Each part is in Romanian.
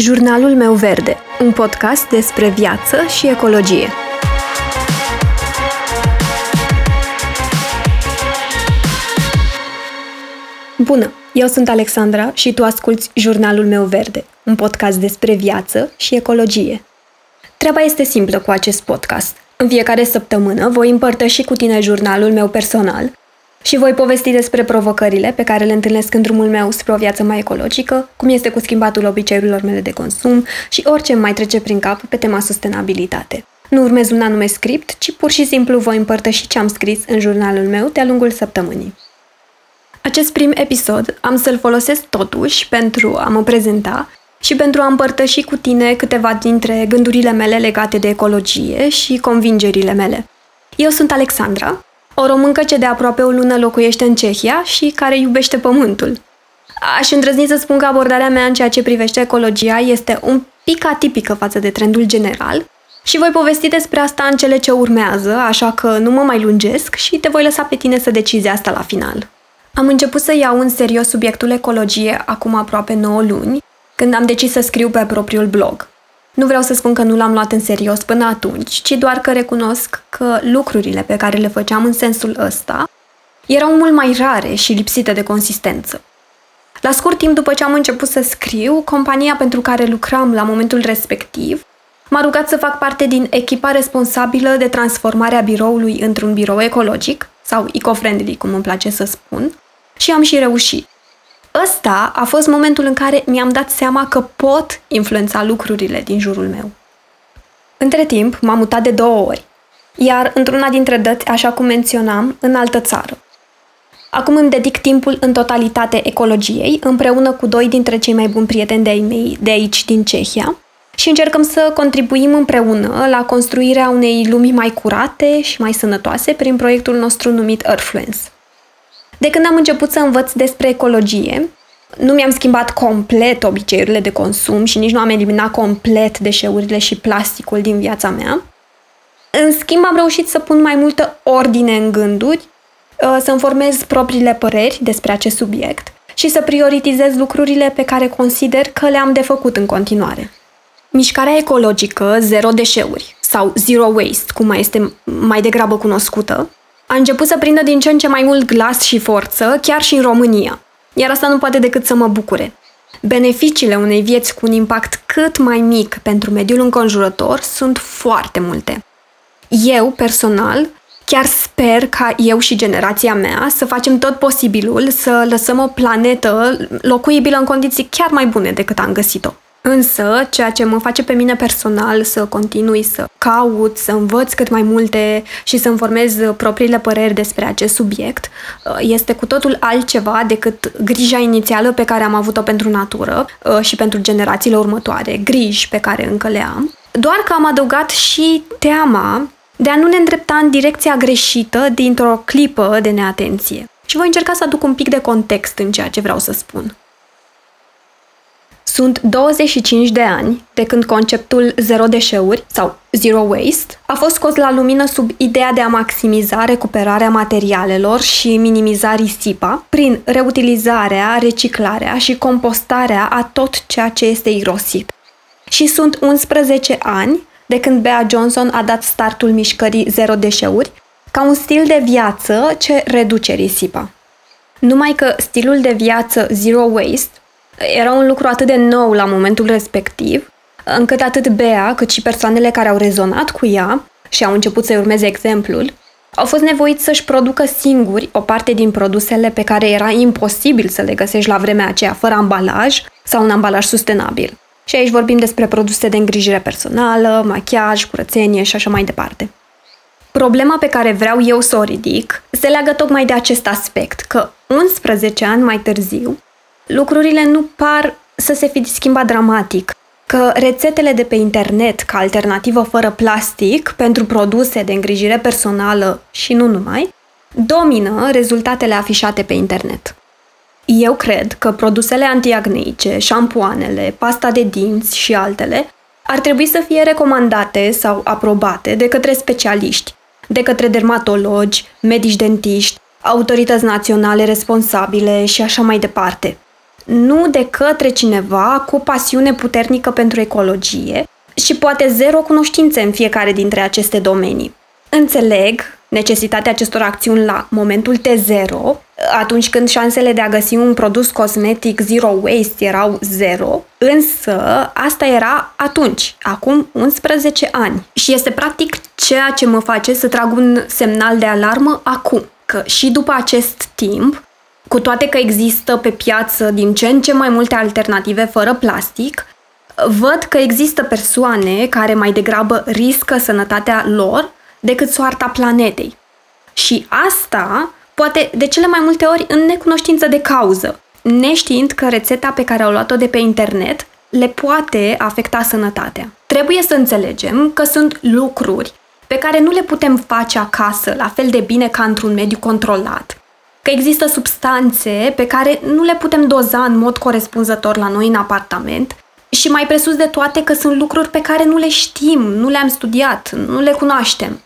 Jurnalul meu verde, un podcast despre viață și ecologie. Bună, eu sunt Alexandra și tu asculți Jurnalul meu verde, un podcast despre viață și ecologie. Treaba este simplă cu acest podcast. În fiecare săptămână voi împărtăși cu tine jurnalul meu personal și voi povesti despre provocările pe care le întâlnesc în drumul meu spre o viață mai ecologică, cum este cu schimbatul obiceiurilor mele de consum și orice mai trece prin cap pe tema sustenabilitate. Nu urmez un anume script, ci pur și simplu voi împărtăși ce am scris în jurnalul meu de-a lungul săptămânii. Acest prim episod am să-l folosesc totuși pentru a mă prezenta și pentru a împărtăși cu tine câteva dintre gândurile mele legate de ecologie și convingerile mele. Eu sunt Alexandra, o româncă ce de aproape o lună locuiește în Cehia și care iubește pământul. Aș îndrăzni să spun că abordarea mea în ceea ce privește ecologia este un pic atipică față de trendul general și voi povesti despre asta în cele ce urmează, așa că nu mă mai lungesc și te voi lăsa pe tine să decizi asta la final. Am început să iau în serios subiectul ecologie acum aproape 9 luni, când am decis să scriu pe propriul blog. Nu vreau să spun că nu l-am luat în serios până atunci, ci doar că recunosc că lucrurile pe care le făceam în sensul ăsta erau mult mai rare și lipsite de consistență. La scurt timp după ce am început să scriu, compania pentru care lucram la momentul respectiv m-a rugat să fac parte din echipa responsabilă de transformarea biroului într-un birou ecologic, sau eco-friendly, cum îmi place să spun, și am și reușit. Ăsta a fost momentul în care mi-am dat seama că pot influența lucrurile din jurul meu. Între timp, m-am mutat de două ori, iar într-una dintre dăți, așa cum menționam, în altă țară. Acum îmi dedic timpul în totalitate ecologiei, împreună cu doi dintre cei mai buni prieteni de-ai mei de aici, din Cehia, și încercăm să contribuim împreună la construirea unei lumi mai curate și mai sănătoase prin proiectul nostru numit Earthfluence. De când am început să învăț despre ecologie, nu mi-am schimbat complet obiceiurile de consum și nici nu am eliminat complet deșeurile și plasticul din viața mea. În schimb, am reușit să pun mai multă ordine în gânduri, uh, să-mi formez propriile păreri despre acest subiect și să prioritizez lucrurile pe care consider că le-am de făcut în continuare. Mișcarea ecologică Zero Deșeuri sau Zero Waste, cum mai este mai degrabă cunoscută, a început să prindă din ce în ce mai mult glas și forță, chiar și în România. Iar asta nu poate decât să mă bucure. Beneficiile unei vieți cu un impact cât mai mic pentru mediul înconjurător sunt foarte multe. Eu, personal, chiar sper ca eu și generația mea să facem tot posibilul să lăsăm o planetă locuibilă în condiții chiar mai bune decât am găsit-o. Însă, ceea ce mă face pe mine personal să continui să caut, să învăț cât mai multe și să-mi formez propriile păreri despre acest subiect, uh, este cu totul altceva decât grija inițială pe care am avut-o pentru natură uh, și pentru generațiile următoare, griji pe care încă le am, doar că am adăugat și teama de a nu ne îndrepta în direcția greșită dintr-o clipă de neatenție. Și voi încerca să aduc un pic de context în ceea ce vreau să spun. Sunt 25 de ani de când conceptul zero deșeuri sau zero waste a fost scos la lumină sub ideea de a maximiza recuperarea materialelor și minimiza risipa prin reutilizarea, reciclarea și compostarea a tot ceea ce este irosit. Și sunt 11 ani de când Bea Johnson a dat startul mișcării zero deșeuri ca un stil de viață ce reduce risipa. Numai că stilul de viață zero waste era un lucru atât de nou la momentul respectiv, încât atât Bea, cât și persoanele care au rezonat cu ea și au început să-i urmeze exemplul, au fost nevoiți să-și producă singuri o parte din produsele pe care era imposibil să le găsești la vremea aceea fără ambalaj sau un ambalaj sustenabil. Și aici vorbim despre produse de îngrijire personală, machiaj, curățenie și așa mai departe. Problema pe care vreau eu să o ridic se leagă tocmai de acest aspect, că 11 ani mai târziu, lucrurile nu par să se fi schimbat dramatic, că rețetele de pe internet ca alternativă fără plastic pentru produse de îngrijire personală și nu numai, domină rezultatele afișate pe internet. Eu cred că produsele antiacneice, șampoanele, pasta de dinți și altele ar trebui să fie recomandate sau aprobate de către specialiști, de către dermatologi, medici dentiști, autorități naționale responsabile și așa mai departe – nu de către cineva cu pasiune puternică pentru ecologie și poate zero cunoștințe în fiecare dintre aceste domenii. Înțeleg necesitatea acestor acțiuni la momentul T0, atunci când șansele de a găsi un produs cosmetic zero waste erau zero, însă asta era atunci, acum 11 ani. Și este practic ceea ce mă face să trag un semnal de alarmă acum, că și după acest timp, cu toate că există pe piață din ce în ce mai multe alternative fără plastic, văd că există persoane care mai degrabă riscă sănătatea lor decât soarta planetei. Și asta poate de cele mai multe ori în necunoștință de cauză, neștiind că rețeta pe care au luat-o de pe internet le poate afecta sănătatea. Trebuie să înțelegem că sunt lucruri pe care nu le putem face acasă la fel de bine ca într-un mediu controlat. Că există substanțe pe care nu le putem doza în mod corespunzător la noi în apartament și mai presus de toate că sunt lucruri pe care nu le știm, nu le-am studiat, nu le cunoaștem.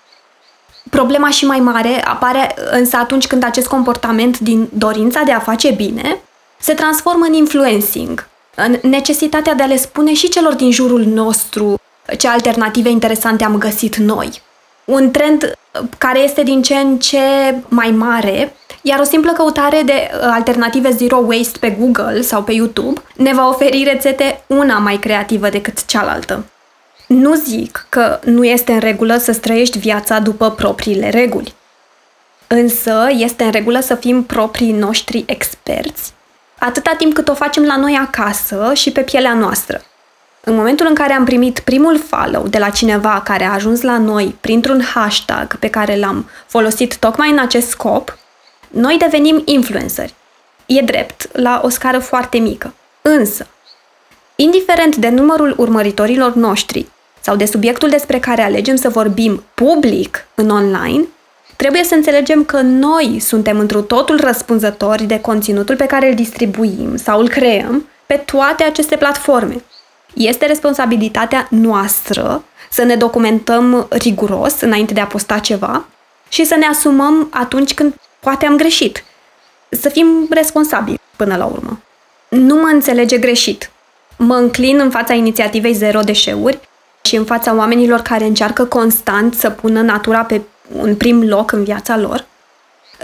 Problema și mai mare apare însă atunci când acest comportament din dorința de a face bine se transformă în influencing, în necesitatea de a le spune și celor din jurul nostru ce alternative interesante am găsit noi. Un trend care este din ce în ce mai mare, iar o simplă căutare de alternative zero waste pe Google sau pe YouTube ne va oferi rețete una mai creativă decât cealaltă. Nu zic că nu este în regulă să străiești viața după propriile reguli. Însă este în regulă să fim proprii noștri experți, atâta timp cât o facem la noi acasă și pe pielea noastră. În momentul în care am primit primul follow de la cineva care a ajuns la noi printr-un hashtag pe care l-am folosit tocmai în acest scop, noi devenim influenceri. E drept, la o scară foarte mică. Însă, indiferent de numărul urmăritorilor noștri sau de subiectul despre care alegem să vorbim public în online, trebuie să înțelegem că noi suntem într totul răspunzători de conținutul pe care îl distribuim sau îl creăm pe toate aceste platforme. Este responsabilitatea noastră să ne documentăm riguros înainte de a posta ceva și să ne asumăm atunci când poate am greșit. Să fim responsabili până la urmă. Nu mă înțelege greșit. Mă înclin în fața inițiativei Zero Deșeuri și în fața oamenilor care încearcă constant să pună natura pe un prim loc în viața lor.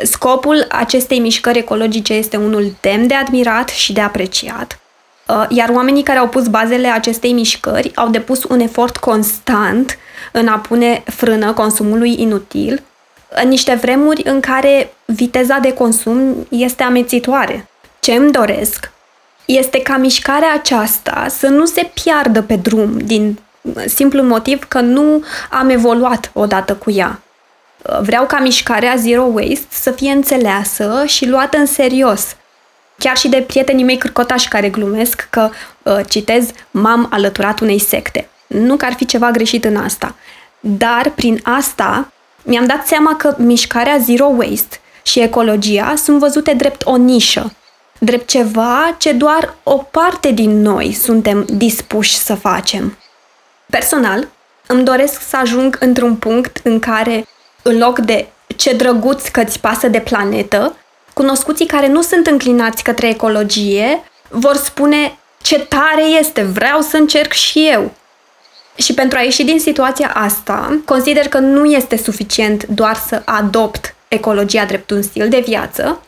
Scopul acestei mișcări ecologice este unul demn de admirat și de apreciat. Uh, iar oamenii care au pus bazele acestei mișcări au depus un efort constant în a pune frână consumului inutil, în niște vremuri în care viteza de consum este amețitoare. Ce îmi doresc este ca mișcarea aceasta să nu se piardă pe drum din simplul motiv că nu am evoluat odată cu ea. Vreau ca mișcarea Zero Waste să fie înțeleasă și luată în serios. Chiar și de prietenii mei cârcotași care glumesc că, uh, citez, m-am alăturat unei secte. Nu că ar fi ceva greșit în asta. Dar prin asta mi-am dat seama că mișcarea Zero Waste și ecologia sunt văzute drept o nișă, drept ceva ce doar o parte din noi suntem dispuși să facem. Personal, îmi doresc să ajung într-un punct în care, în loc de ce drăguț că ți pasă de planetă, cunoscuții care nu sunt înclinați către ecologie vor spune ce tare este, vreau să încerc și eu. Și pentru a ieși din situația asta, consider că nu este suficient doar să adopt ecologia drept un stil de viață,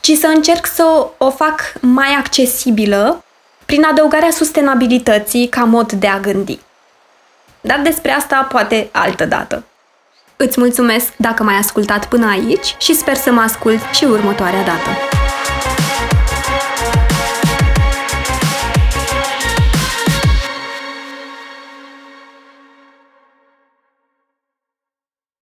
ci să încerc să o, o fac mai accesibilă prin adăugarea sustenabilității ca mod de a gândi. Dar despre asta poate altă dată. Îți mulțumesc dacă m-ai ascultat până aici și sper să mă ascult și următoarea dată.